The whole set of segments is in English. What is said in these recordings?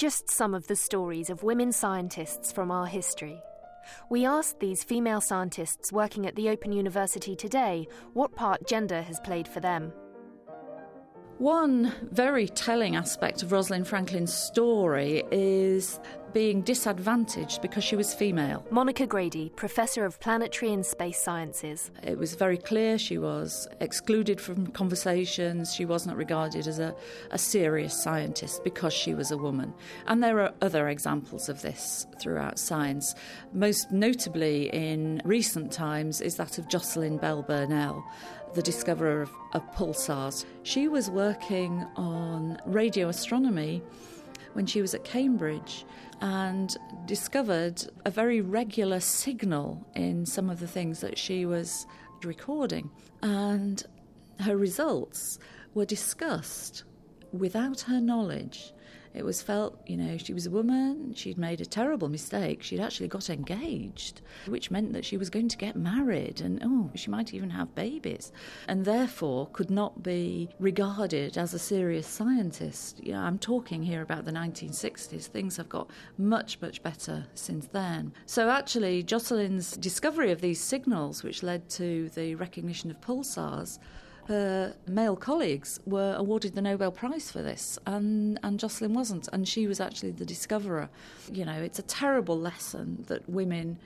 just some of the stories of women scientists from our history. We asked these female scientists working at the Open University today what part gender has played for them. One very telling aspect of Rosalind Franklin's story is being disadvantaged because she was female. Monica Grady, Professor of Planetary and Space Sciences. It was very clear she was excluded from conversations. She wasn't regarded as a, a serious scientist because she was a woman. And there are other examples of this throughout science. Most notably in recent times is that of Jocelyn Bell Burnell, the discoverer of, of pulsars. She was working on radio astronomy when she was at Cambridge and discovered a very regular signal in some of the things that she was recording. And her results were discussed without her knowledge it was felt, you know, she was a woman, she'd made a terrible mistake, she'd actually got engaged, which meant that she was going to get married and, oh, she might even have babies, and therefore could not be regarded as a serious scientist. You know, I'm talking here about the 1960s. Things have got much, much better since then. So actually, Jocelyn's discovery of these signals, which led to the recognition of pulsars, her male colleagues were awarded the Nobel Prize for this, and, and Jocelyn wasn't, and she was actually the discoverer. You know, it's a terrible lesson that women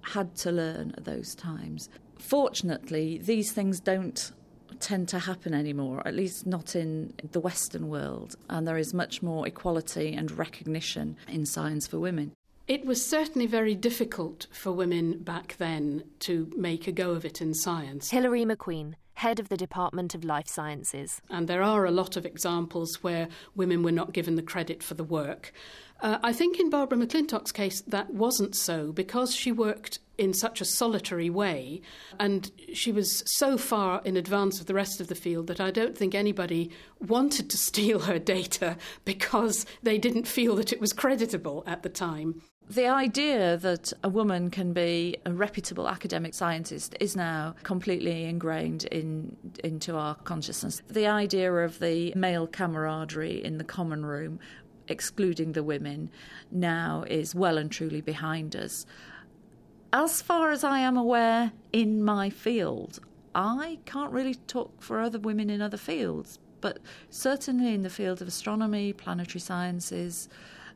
had to learn at those times. Fortunately, these things don't tend to happen anymore, at least not in the Western world, and there is much more equality and recognition in science for women. It was certainly very difficult for women back then to make a go of it in science. Hilary MacQueen, head of the Department of Life Sciences. And there are a lot of examples where women were not given the credit for the work. Uh, I think in Barbara McClintock's case, that wasn't so because she worked in such a solitary way and she was so far in advance of the rest of the field that I don't think anybody wanted to steal her data because they didn't feel that it was creditable at the time the idea that a woman can be a reputable academic scientist is now completely ingrained in into our consciousness. The idea of the male camaraderie in the common room, excluding the women, now is well and truly behind us. As far as I am aware, in my field, I can't really talk for other women in other fields, but certainly in the field of astronomy, planetary sciences,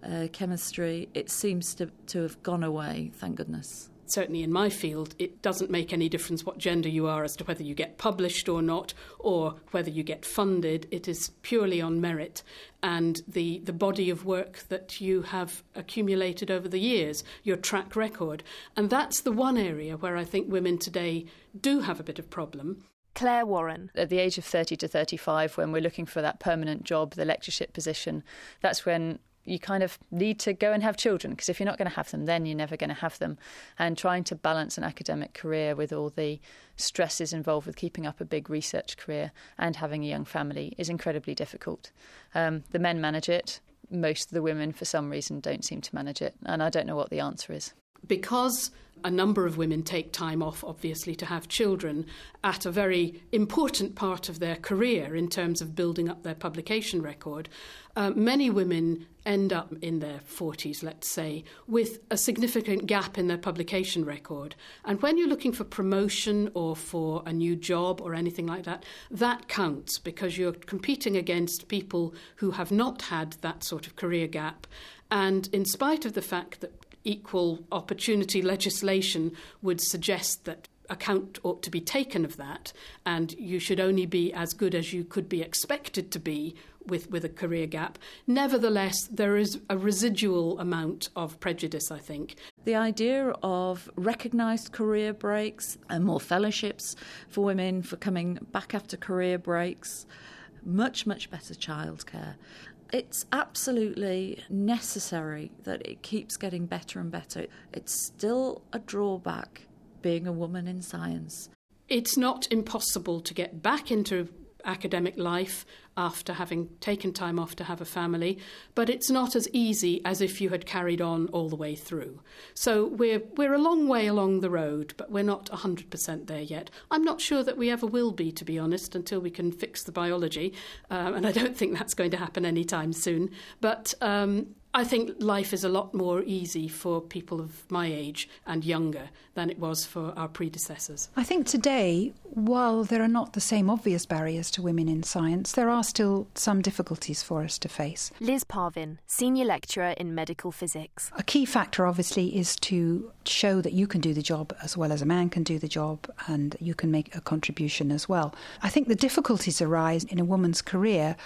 uh, chemistry, it seems to, to have gone away, thank goodness. Certainly in my field, it doesn't make any difference what gender you are as to whether you get published or not, or whether you get funded. It is purely on merit and the, the body of work that you have accumulated over the years, your track record. And that's the one area where I think women today do have a bit of problem. Clare Warren. At the age of 30 to 35, when we're looking for that permanent job, the lectureship position, that's when you kind of need to go and have children because if you're not going to have them, then you're never going to have them. And trying to balance an academic career with all the stresses involved with keeping up a big research career and having a young family is incredibly difficult. Um, the men manage it. Most of the women, for some reason, don't seem to manage it. And I don't know what the answer is. Because a number of women take time off, obviously, to have children at a very important part of their career in terms of building up their publication record. Uh, many women end up in their 40s, let's say, with a significant gap in their publication record. And when you're looking for promotion or for a new job or anything like that, that counts because you're competing against people who have not had that sort of career gap. And in spite of the fact that equal opportunity legislation would suggest that account ought to be taken of that, and you should only be as good as you could be expected to be with, with a career gap. Nevertheless, there is a residual amount of prejudice, I think. The idea of recognised career breaks and more fellowships for women for coming back after career breaks, much, much better childcare it's absolutely necessary that it keeps getting better and better. It's still a drawback being a woman in science. It's not impossible to get back into academic life after having taken time off to have a family, but it's not as easy as if you had carried on all the way through. So we're we're a long way along the road, but we're not 100% there yet. I'm not sure that we ever will be, to be honest, until we can fix the biology, um, and I don't think that's going to happen anytime soon. But um, I think life is a lot more easy for people of my age and younger than it was for our predecessors. I think today, while there are not the same obvious barriers to women in science, there are still some difficulties for us to face. Liz Parvin, Senior Lecturer in Medical Physics. A key factor, obviously, is to show that you can do the job as well as a man can do the job and you can make a contribution as well. I think the difficulties arise in a woman's career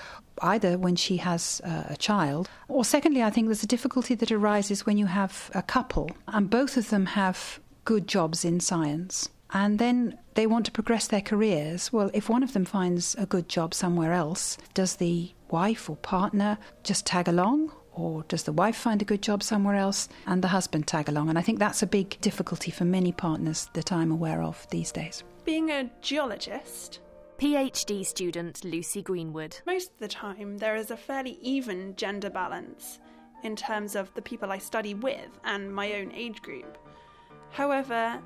either when she has uh, a child, or secondly, I think there's a difficulty that arises when you have a couple and both of them have good jobs in science. And then they want to progress their careers. Well, if one of them finds a good job somewhere else, does the wife or partner just tag along? Or does the wife find a good job somewhere else and the husband tag along? And I think that's a big difficulty for many partners that I'm aware of these days. Being a geologist, PhD student Lucy Greenwood. Most of the time, there is a fairly even gender balance in terms of the people I study with and my own age group. However,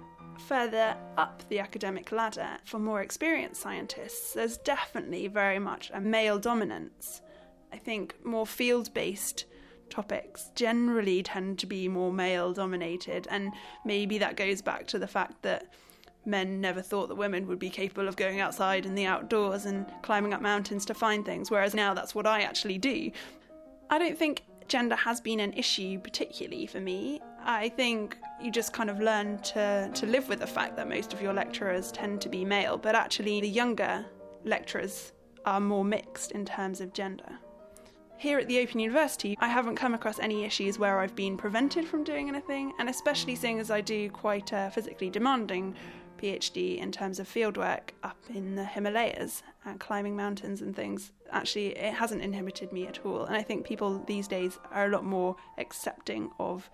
further up the academic ladder, for more experienced scientists, there's definitely very much a male dominance. I think more field based topics generally tend to be more male dominated, and maybe that goes back to the fact that men never thought that women would be capable of going outside in the outdoors and climbing up mountains to find things, whereas now that's what I actually do. I don't think gender has been an issue particularly for me. I think you just kind of learn to, to live with the fact that most of your lecturers tend to be male, but actually the younger lecturers are more mixed in terms of gender. Here at the Open University, I haven't come across any issues where I've been prevented from doing anything, and especially seeing as I do quite a physically demanding PhD in terms of fieldwork up in the Himalayas and climbing mountains and things, actually, it hasn't inhibited me at all. And I think people these days are a lot more accepting of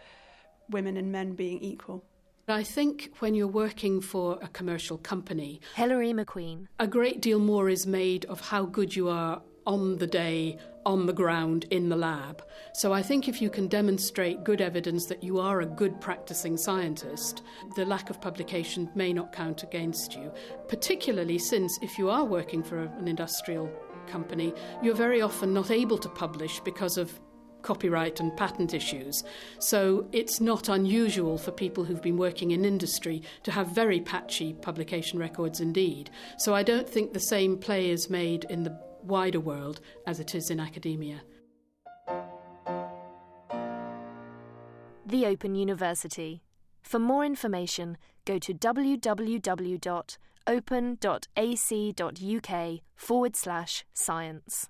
women and men being equal. I think when you're working for a commercial company, Hilary MacQueen, a great deal more is made of how good you are on the day, on the ground, in the lab. So I think if you can demonstrate good evidence that you are a good practicing scientist, the lack of publication may not count against you, particularly since if you are working for an industrial company, you're very often not able to publish because of copyright and patent issues. So it's not unusual for people who've been working in industry to have very patchy publication records indeed. So I don't think the same play is made in the wider world as it is in academia. The Open University. For more information, go to www.open.ac.uk forward slash science.